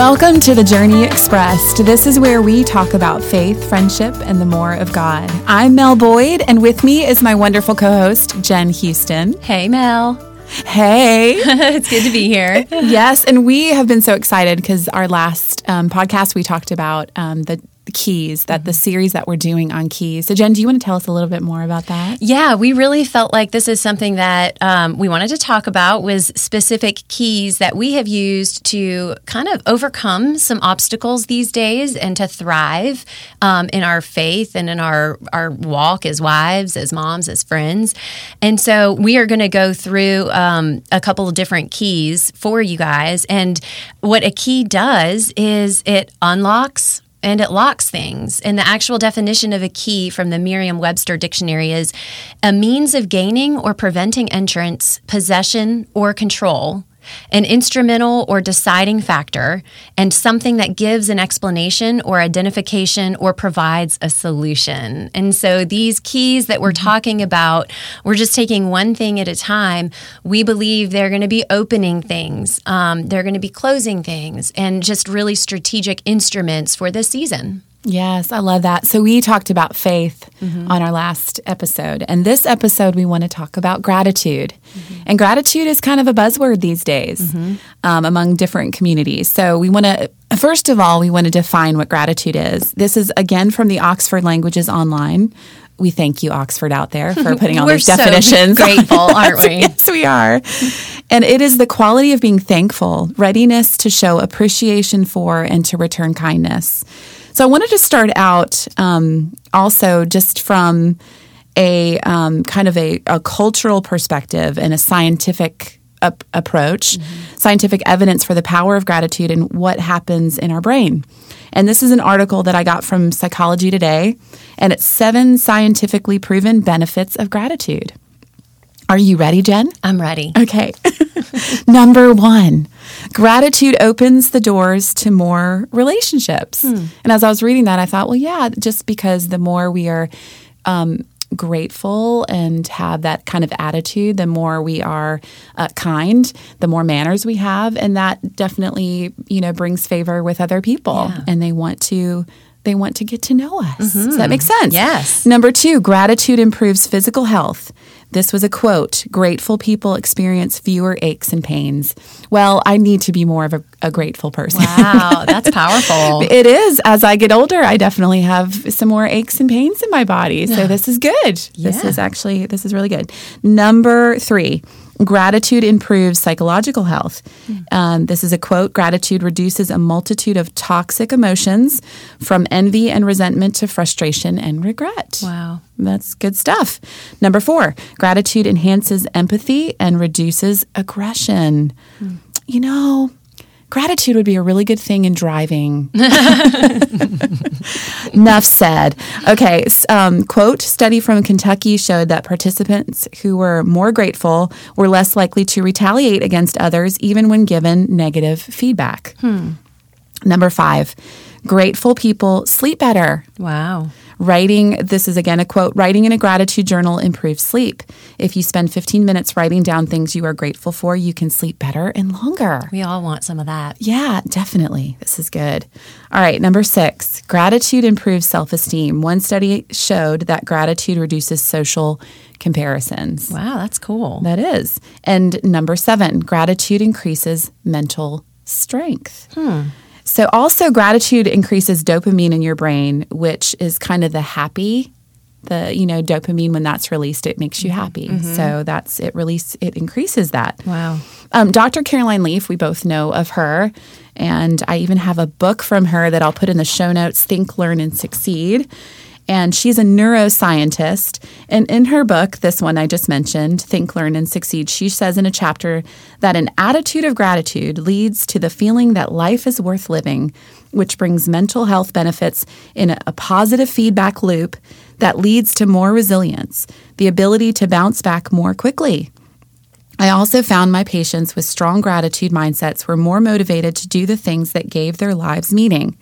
Welcome to the Journey Expressed. This is where we talk about faith, friendship, and the more of God. I'm Mel Boyd, and with me is my wonderful co host, Jenn Houston. Hey, Mel. Hey. it's good to be here. yes, and we have been so excited because our last um, podcast we talked about um, the keys that the series that we're doing on keys. So, Jenn, do you want to tell us a little bit more about that? Yeah, we really felt like this is something that um, we wanted to talk about was specific keys that we have used to kind of overcome some obstacles these days and to thrive um, in our faith and in our our walk as wives, as moms, as friends. And so we are going to go through um, a couple of different keys for you guys. And what a key does is it unlocks and it locks things. And the actual definition of a key from the Merriam Webster dictionary is a means of gaining or preventing entrance, possession, or control an instrumental or deciding factor, and something that gives an explanation or identification or provides a solution. And so these keys that we're mm-hmm. talking about, we're just taking one thing at a time. We believe they're going to be opening things, um, they're going to be closing things, and just really strategic instruments for this season. Yes, I love that. So, we talked about faith mm-hmm. on our last episode. And this episode, we want to talk about gratitude. Mm-hmm. And gratitude is kind of a buzzword these days mm-hmm. um, among different communities. So, we want to, first of all, we want to define what gratitude is. This is again from the Oxford Languages Online. We thank you, Oxford, out there for putting all these definitions. So grateful, aren't we? yes, we are. And it is the quality of being thankful, readiness to show appreciation for, and to return kindness. So I wanted to start out um, also just from a um, kind of a, a, cultural perspective and a scientific ap- approach, mm-hmm. scientific evidence for the power of gratitude and what happens in our brain. And this is an article that I got from Psychology Today, and it's seven scientifically proven benefits of gratitude. Are you ready, Jenn? I'm ready. Okay. Number one, gratitude opens the doors to more relationships. Hmm. And as I was reading that, I thought, well, yeah, just because the more we are um, grateful and have that kind of attitude, the more we are uh, kind, the more manners we have, and that definitely, you know, brings favor with other people, yeah. and they want to they want to get to know us. Mm-hmm. Does that make sense? Yes. Number two, gratitude improves physical health. This was a quote Grateful people experience fewer aches and pains. Well, I need to be more of a, a grateful person. Wow, that's powerful. it is. As I get older, I definitely have some more aches and pains in my body. So this is good. Yeah. This is actually, this is really good. Number three, Gratitude improves psychological health. Um, this is a quote Gratitude reduces a multitude of toxic emotions from envy and resentment to frustration and regret. Wow. That's good stuff. Number four, gratitude enhances empathy and reduces aggression. Hmm. You know, Gratitude would be a really good thing in driving. Enough said. Okay, um, quote Study from Kentucky showed that participants who were more grateful were less likely to retaliate against others, even when given negative feedback. Hmm. Number five, grateful people sleep better. Wow. Writing, this is again a quote writing in a gratitude journal improves sleep. If you spend 15 minutes writing down things you are grateful for, you can sleep better and longer. We all want some of that. Yeah, definitely. This is good. All right, number six gratitude improves self esteem. One study showed that gratitude reduces social comparisons. Wow, that's cool. That is. And number seven, gratitude increases mental strength. Hmm. So, also, gratitude increases dopamine in your brain, which is kind of the happy. The you know dopamine when that's released, it makes you happy. Mm-hmm. So that's it. Release it increases that. Wow. Um, Dr. Caroline Leaf, we both know of her, and I even have a book from her that I'll put in the show notes. Think, learn, and succeed and she's a neuroscientist. And in her book, this one I just mentioned, Think, Learn, and Succeed, she says in a chapter that an attitude of gratitude leads to the feeling that life is worth living, which brings mental health benefits in a positive feedback loop that leads to more resilience, the ability to bounce back more quickly. I also found my patients with strong gratitude mindsets were more motivated to do the things that gave their lives meaning.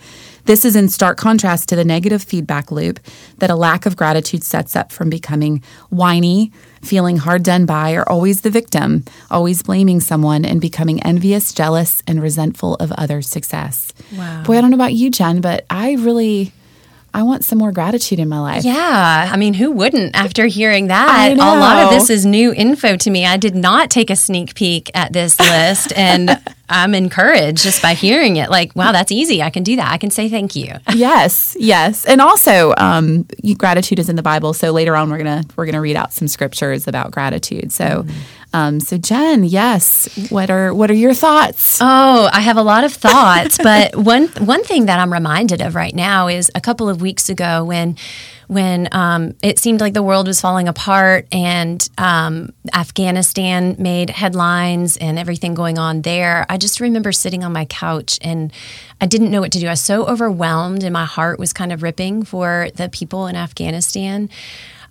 This is in stark contrast to the negative feedback loop that a lack of gratitude sets up from becoming whiny, feeling hard done by, or always the victim, always blaming someone and becoming envious, jealous, and resentful of others' success. Wow. Boy, I don't know about you, Jenn, but I really I want some more gratitude in my life. Yeah, I mean, who wouldn't after hearing that? A lot of this is new info to me. I did not take a sneak peek at this list, and I'm encouraged just by hearing it. Like, wow, that's easy. I can do that. I can say thank you. Yes, yes, and also um, gratitude is in the Bible. So later on, we're gonna we're gonna read out some scriptures about gratitude. So, um, so Jenn, yes, what are what are your thoughts? Oh, I have a lot of thoughts, but one one thing that I'm reminded of right now is a couple of weeks ago when when um, it seemed like the world was falling apart and um, Afghanistan made headlines and everything going on there. I just remember sitting on my couch and I didn't know what to do. I was so overwhelmed and my heart was kind of ripping for the people in Afghanistan.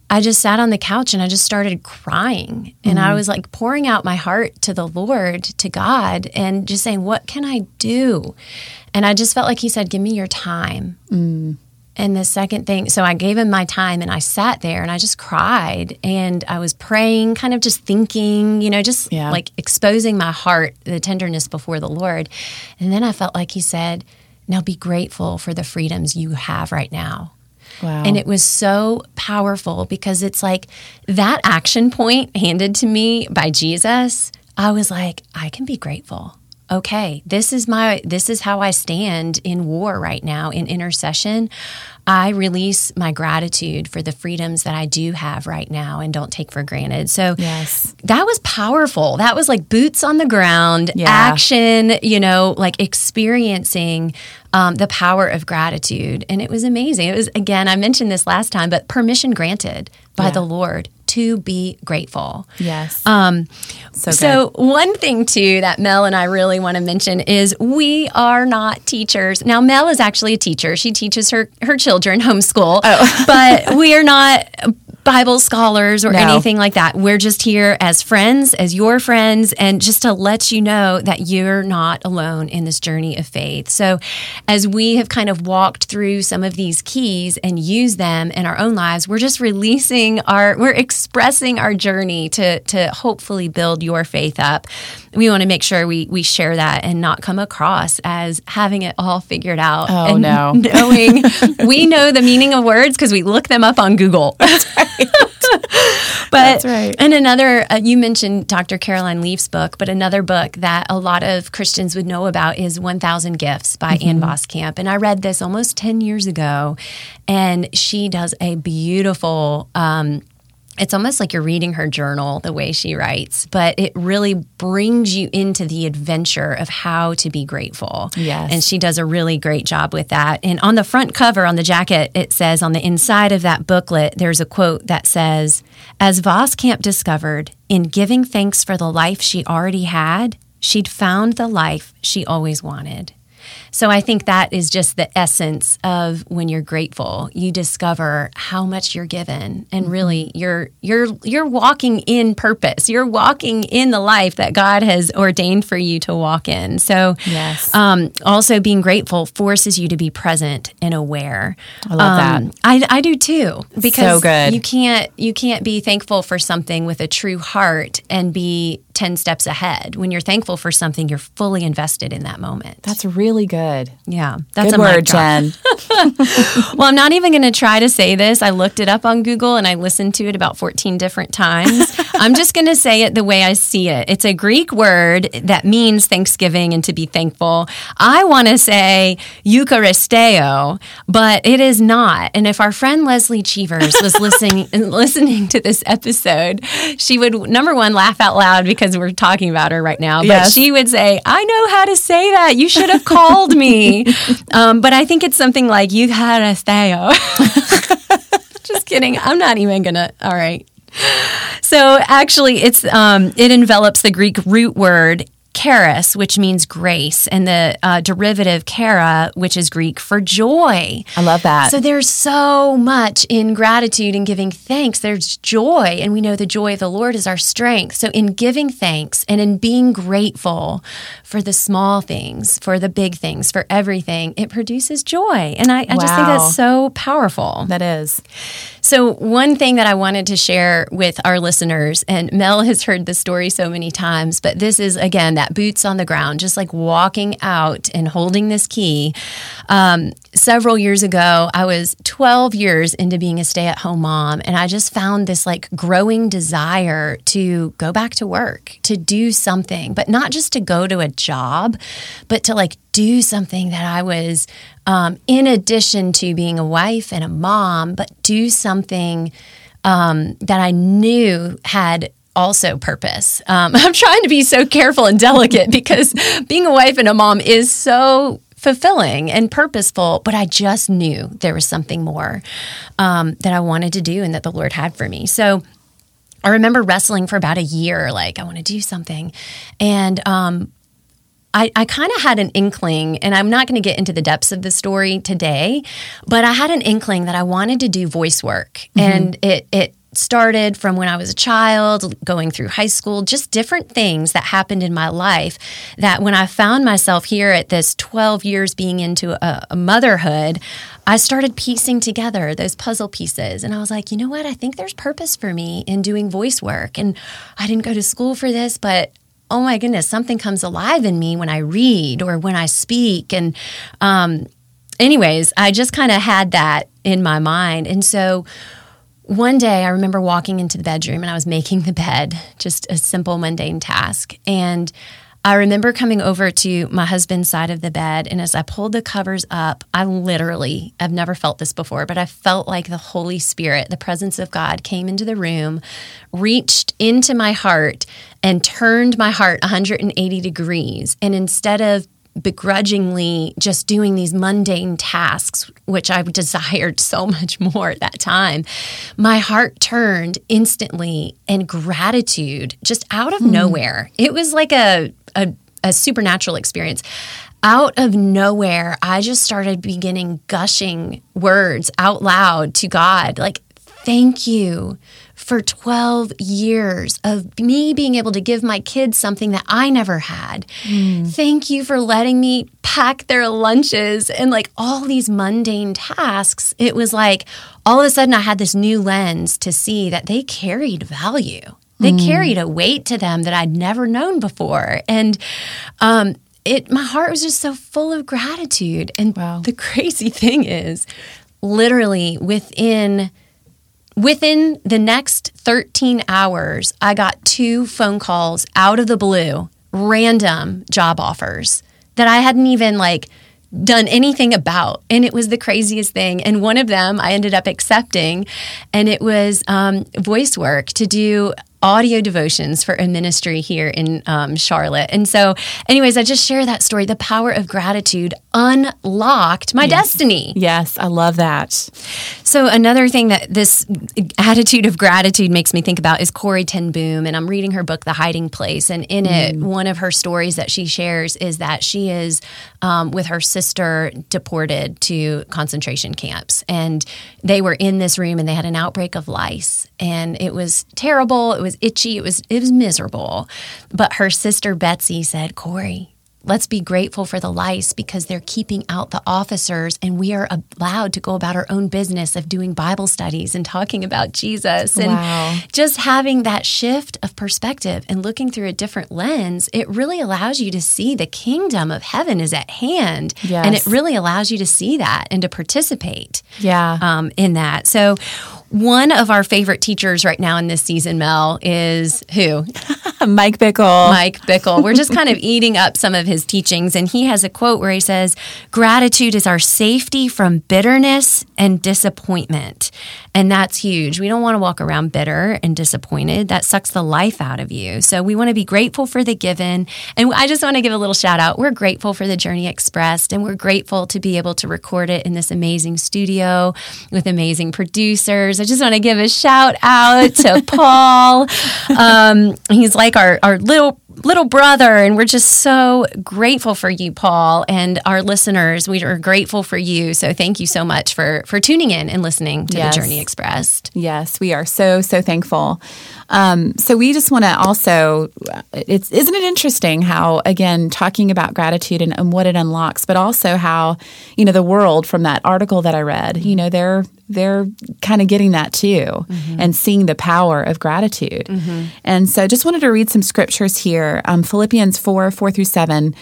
I just sat on the couch and I just started crying. And I mm-hmm. was like pouring out my heart to the Lord, to God, and just saying, What can I do? And I just felt like He said, Give me your time. Mm. And the second thing, so I gave him my time and I sat there and I just cried and I was praying, kind of just thinking, you know, just Yeah. like exposing my heart, the tenderness before the Lord. And then I felt like he said, Now be grateful for the freedoms you have right now. Wow, And it was so powerful because it's like that action point handed to me by Jesus. I was like, I can be grateful. Okay, this is my this is how I stand in war right now in intercession. I release my gratitude for the freedoms that I do have right now and don't take for granted. So yes, that was powerful. That was like boots on the ground, Yeah. action, you know, like experiencing um, the power of gratitude. And it was amazing. It was, again, I mentioned this last time, but permission granted by Yeah. the Lord to be grateful. yes. Um, so so, one thing too that Mel and I really want to mention is we are not teachers. Now, Mel is actually a teacher. She teaches her her children homeschool, but we are not Bible scholars or No. anything like that. We're just here as friends, as your friends, and just to let you know that you're not alone in this journey of faith. So, as we have kind of walked through some of these keys and used them in our own lives, we're just releasing our, we're expressing our journey to to hopefully build your faith up. We want to make sure we we share that and not come across as having it all figured out. Oh, and no. knowing we know the meaning of words because we look them up on Google. But That's right. and another, uh, you mentioned Dr. Caroline Leaf's book, but another book that a lot of Christians would know about is 1,000 Gifts by Mm-hmm. Ann Voskamp. And I read this almost 10 years ago, and she does a beautiful. Um, it's almost like you're reading her journal the way she writes, but it really brings you into the adventure of how to be grateful. Yes. And she does a really great job with that. And on the front cover on the jacket, it says on the inside of that booklet, there's a quote that says, As Voskamp discovered, in giving thanks for the life she already had, she'd found the life she always wanted. So I think that is just the essence of when you're grateful, you discover how much you're given and really you're you're you're walking in purpose. You're walking in the life that God has ordained for you to walk in. So Yes. um, also being grateful forces you to be present and aware. I love that. Um, I, I do too because So good. you can't you can't be thankful for something with a true heart and be 10 steps ahead. When you're thankful for something, you're fully invested in that moment. That's really good. yeah. That's Good a word. Jenn. Well, I'm not even going to try to say this. I looked it up on Google and I listened to it about 14 different times. I'm just going to say it the way I see it. It's a Greek word that means thanksgiving and to be thankful. I want to say Eucharisteo, but it is not. And if our friend Leslie Cheevers was listening listening to this episode, she would number one laugh out loud because we're talking about her right now. But Yes. she would say, "I know how to say that. You should have called me." um, but I think it's something like you had a Eucharisteo. Just kidding. I'm not even gonna. All right. So actually, it's um, it envelops the Greek root word charis, which means grace, and the uh, derivative chara, which is Greek for joy. I love that. So there's so much in gratitude and giving thanks. There's joy, and we know the joy of the Lord is our strength. So in giving thanks and in being grateful for the small things, for the big things, for everything, it produces joy. And I, I just think that's so powerful. that is. So, one thing that I wanted to share with our listeners, and Mel has heard the story so many times, but this is again that boots on the ground, just like walking out and holding this key. Um, several years ago, I was 12 years into being a stay at home mom, and I just found this like growing desire to go back to work, to do something, but not just to go to a job, but to like do something that I was, um, in addition to being a wife and a mom, but do something um, that I knew had also purpose. Um, I'm trying to be so careful and delicate because being a wife and a mom is so fulfilling and purposeful, but I just knew there was something more um, that I wanted to do and that the Lord had for me. So I remember wrestling for about a year, like, I want to do something. And um, I, I kind of had an inkling, and I'm not going to get into the depths of the story today, but I had an inkling that I wanted to do voice work. Mm-hmm. And it, it started from when I was a child, going through high school, just different things that happened in my life that when I found myself here at this 12 years being into a, a, motherhood, I started piecing together those puzzle pieces. And I was like, you know what? I think there's purpose for me in doing voice work. And I didn't go to school for this, but oh my goodness, something comes alive in me when I read or when I speak. And, um, anyways, I just kind of had that in my mind. And so, one day I remember walking into the bedroom and I was making the bed, just a simple mundane task. And I remember coming over to my husband's side of the bed, and as I pulled the covers up, I literally, I've never felt this before, but I felt like the Holy Spirit, the presence of God, came into the room, reached into my heart, and turned my heart 180 degrees. And instead of begrudgingly just doing these mundane tasks, which I desired so much more at that time, my heart turned instantly and gratitude just out of mm. nowhere. It was like a, a, a supernatural experience out of nowhere, I just started beginning gushing words out loud to God, like, thank you for 12 years of me being able to give my kids something that I never had. Mm. Thank you for letting me pack their lunches and like all these mundane tasks. It was like all of a sudden I had this new lens to see that they carried value. They mm. carried a weight to them that I'd never known before. And um, it my heart was just so full of gratitude. And wow. the crazy thing is, literally within Within the next 13 hours, I got two phone calls out of the blue, random job offers that I hadn't even like done anything about. And it was the craziest thing. And one of them I ended up accepting, and it was um, voice work to do audio devotions for a ministry here in um, Charlotte. And so, anyways, I just share that story. The power of gratitude unlocked my yes. destiny. Yes, I love that. So, another thing that this attitude of gratitude makes me think about is Corrie ten Boom. And I'm reading her book, The Hiding Place. And in mm. it, one of her stories that she shares is that she is um, with her sister deported to concentration camps. And they were in this room and they had an outbreak of lice. And it was terrible. It was itchy. It was it was miserable. But her sister Betsy said, "Corrie, Let's be grateful for the lice because they're keeping out the officers, and we are allowed to go about our own business of doing Bible studies and talking about Jesus. And wow. just having that shift of perspective and looking through a different lens, it really allows you to see the kingdom of heaven is at hand. Yes. And it really allows you to see that and to participate yeah. Um, in that. So, one of our favorite teachers right now in this season, Mel, is who? Mike Bickle. Mike Bickle. We're just kind of eating up some of his teachings. And he has a quote where he says, Gratitude is our safety from bitterness and disappointment. And that's huge. We don't want to walk around bitter and disappointed. That sucks the life out of you. So we want to be grateful for the given. And I just want to give a little shout out. We're grateful for the Journey Expressed, and we're grateful to be able to record it in this amazing studio with amazing producers. I just want to give a shout out to Paul. Um, he's like our, our little little brother. And we're just so grateful for you, Paul, and our listeners. We are grateful for you. So thank you so much for for tuning in and listening to yes. the Journey Expressed. Yes, we are so so thankful. Um, so we just want to also, it's isn't it interesting how again talking about gratitude and, and what it unlocks, but also how you know the world from that article that I read. You know, there they're kind of getting that too Mm-hmm. and seeing the power of gratitude. And so I just wanted to read some scriptures here. Um, Philippians 4 4 through 7.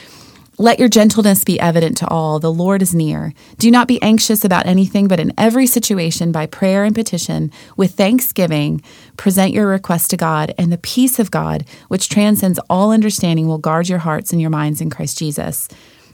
Let your gentleness be evident to all. The Lord is near. Do not be anxious about anything, but in every situation, by prayer and petition, with thanksgiving, present your request to God, and the peace of God, which transcends all understanding, will guard your hearts and your minds in Christ Jesus.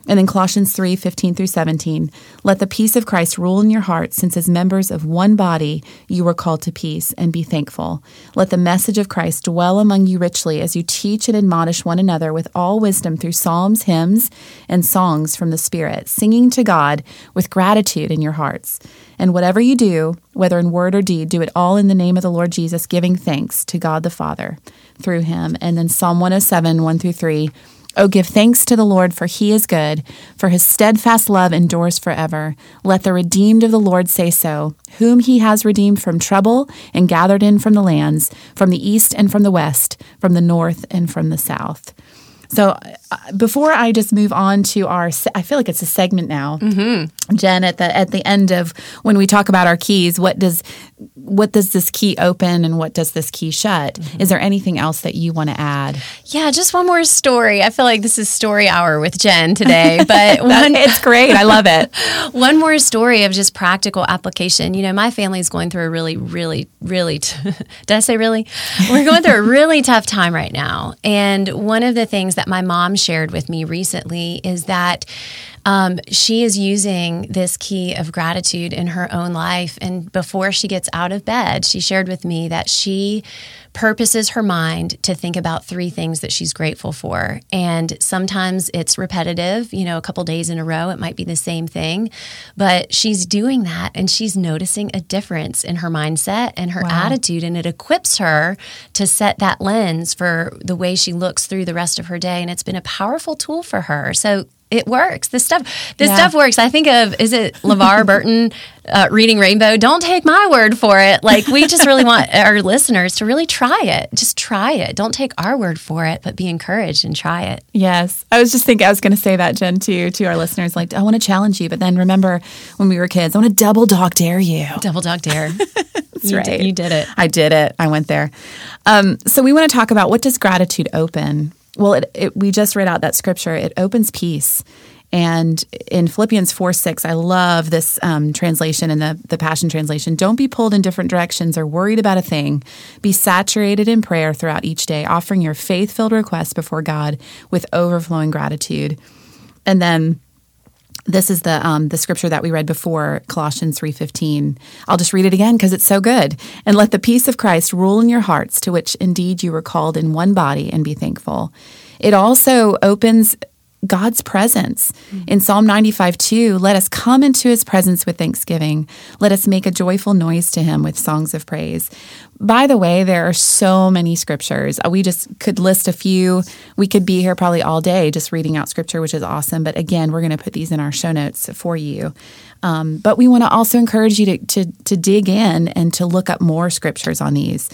And then Colossians 3 15 through 17. Let the peace of Christ rule in your hearts, since as members of one body you were called to peace, and be thankful. Let the message of Christ dwell among you richly as you teach and admonish one another with all wisdom through psalms, hymns, and songs from the Spirit, singing to God with gratitude in your hearts. And whatever you do, whether in word or deed, do it all in the name of the Lord Jesus, giving thanks to God the Father through him. And then Psalm 107 1 through 3. Oh, give thanks to the Lord, for he is good, for his steadfast love endures forever. Let the redeemed of the Lord say so, whom he has redeemed from trouble and gathered in from the lands, from the east and from the west, from the north and from the south. So, uh, before I just move on to our, se- I feel like it's a segment now, mm-hmm. Jenn. At the at the end of when we talk about our keys, what does what does this key open and what does this key shut? Is there anything else that you want to add? Yeah, just one more story. I feel like this is story hour with Jenn today, but one it's great. I love it. one more story of just practical application. You know, my family's going through a really, really, really. T- Did I say really? We're going through a really tough time right now, and one of the things that my mom shared with me recently is that. Um, she is using this key of gratitude in her own life. And before she gets out of bed, she shared with me that she purposes her mind to think about three things that she's grateful for. And sometimes it's repetitive, you know, a couple days in a row, it might be the same thing. But she's doing that and she's noticing a difference in her mindset and her Wow. attitude. And it equips her to set that lens for the way she looks through the rest of her day. And it's been a powerful tool for her. So it works. This stuff, this Yeah. stuff works. I think of is it LeVar Burton uh, reading Rainbow? Don't take my word for it. Like we just really want our listeners to really try it. Just try it. Don't take our word for it, but be encouraged and try it. Yes. I was just thinking, I was going to say that, Jenn, too, to our listeners. Like, I want to challenge you. But then remember when we were kids, I want to double dog dare you. Double dog dare. That's you right. Did, you did it. I did it. I went there. Um, so we want to talk about what does gratitude open? Well, it, it, we just read out that scripture. It opens peace. And in Philippians 4 6, I love this um, translation in the, the Passion Translation. Don't be pulled in different directions or worried about a thing. Be saturated in prayer throughout each day, offering your faith filled requests before God with overflowing gratitude. And then this is the um, the scripture that we read before colossians 3.15 i'll just read it again because it's so good. And let the peace of christ rule in your hearts to which indeed you were called in one body and be thankful. It also opens God's presence. In Psalm 95 2, let us come into his presence with thanksgiving. Let us make a joyful noise to him with songs of praise. By the way, there are so many scriptures. Uh, We just could list a few. We could be here probably all day just reading out scripture, which is awesome. But again, we're going to put these in our show notes for you. Um, but we want to also encourage you to, to, to dig in and to look up more scriptures on these.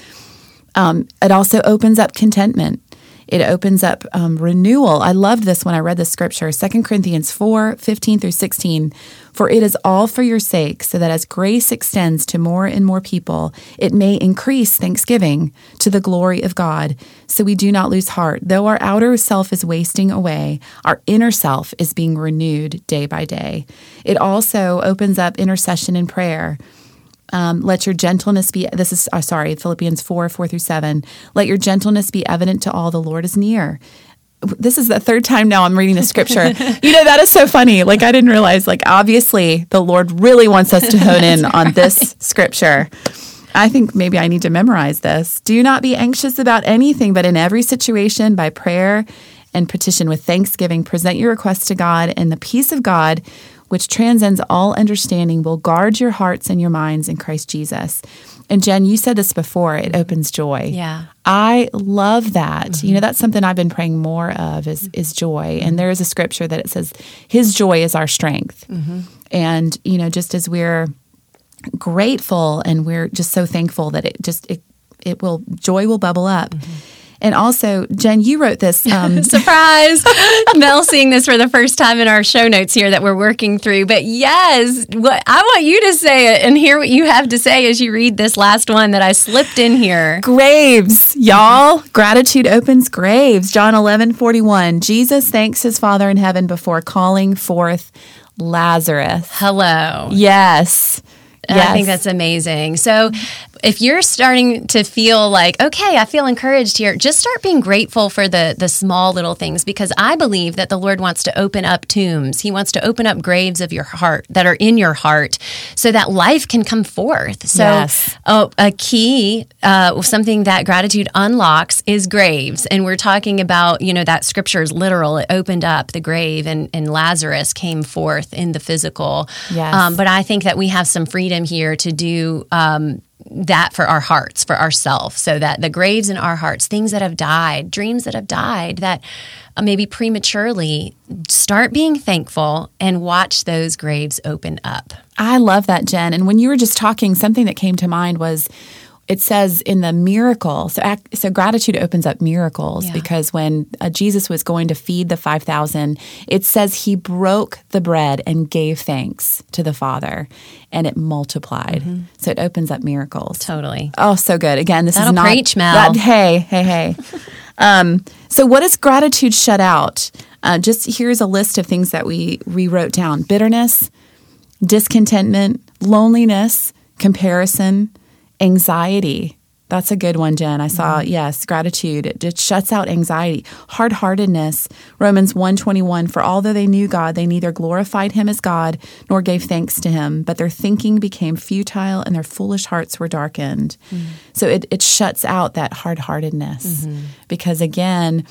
Um, it also opens up contentment. It opens up um, renewal. I loved this when I read the scripture, 2 Corinthians 4 15 through 16. For it is all for your sake, so that as grace extends to more and more people, it may increase thanksgiving to the glory of God. So we do not lose heart. Though our outer self is wasting away, our inner self is being renewed day by day. It also opens up intercession and prayer. Um, let your gentleness be, this is, uh, sorry, Philippians 4 4 through 7. Let your gentleness be evident to all. The Lord is near. This is the third time now I'm reading the scripture. you know, that is so funny. Like, I didn't realize, like, obviously the Lord really wants us to hone in on this scripture. I think maybe I need to memorize this. Do not be anxious about anything, but in every situation, by prayer and petition with thanksgiving, present your requests to God, and the peace of God, which transcends all understanding, will guard your hearts and your minds in Christ Jesus. And Jenn, you said this before, it opens joy. Yeah. I love that. You know, mm-hmm. that's something I've been praying more of is mm-hmm. is joy. Mm-hmm. And there is a scripture that it says his joy is our strength. And, you know, just as we're grateful and we're just so thankful that it just it it will joy will bubble up. And also, Jenn, you wrote this. Um, Surprise! Mel seeing this for the first time in our show notes here that we're working through. But yes, what I want you to say it and hear what you have to say as you read this last one that I slipped in here. graves, y'all. Gratitude opens graves. John 11, 41. Jesus thanks his Father in heaven before calling forth Lazarus. Hello. Yes. I think that's amazing. So, if you're starting to feel like, okay, I feel encouraged here, just start being grateful for the the small little things because I believe that the Lord wants to open up tombs. He wants to open up graves of your heart that are in your heart so that life can come forth. So, Yes. oh, a key, uh, something that gratitude unlocks is graves. And we're talking about, you know, that scripture is literal. It opened up the grave and, and Lazarus came forth in the physical. Yes. Um, but I think that we have some freedom here to do um, that for our hearts, for ourselves, so that the graves in our hearts, things that have died, dreams that have died, that uh, maybe prematurely, start being thankful and watch those graves open up. I love that, Jenn. And when you were just talking, something that came to mind was it says in the miracle. So, so gratitude opens up miracles Yeah. because when uh, Jesus was going to feed the 5,000, it says he broke the bread and gave thanks to the Father and it multiplied. So, it opens up miracles. Totally. Oh, so good. Again, this That'll is not preach, Mel. that- hey, hey, hey. um, so, what does gratitude shut out? Uh, just here's a list of things that we we wrote down: bitterness, discontentment, loneliness, comparison, anxiety. That's a good one, Jenn. I saw, mm-hmm. yes, gratitude. It just shuts out anxiety. Hard-heartedness. Romans 121, for although they knew God, they neither glorified him as God nor gave thanks to him, but their thinking became futile and their foolish hearts were darkened. Mm. So it, it shuts out that hard-heartedness. Mm-hmm. Because again,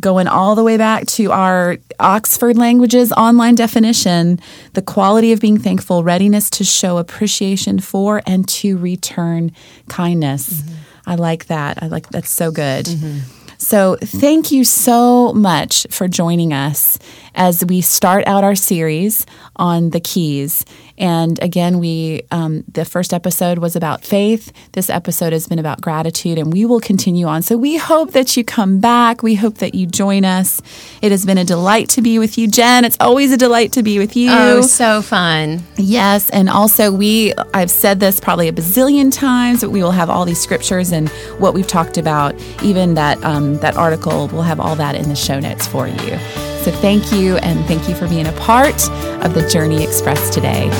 going all the way back to our Oxford Languages online definition, the quality of being thankful, readiness to show appreciation for and to return kindness. Mm-hmm. I like that. I like that's so good. Mm-hmm. So, thank you so much for joining us as we start out our series on the keys. And again, we um, the first episode was about faith. This episode has been about gratitude, and we will continue on. So, we hope that you come back. We hope that you join us. It has been a delight to be with you, Jenn. It's always a delight to be with you. Oh, so fun. Yes, and also we I've said this probably a bazillion times, but we will have all these scriptures and what we've talked about, even that um, that article, we'll have all that in the show notes for you. So thank you and thank you for being a part of the Journey Express today.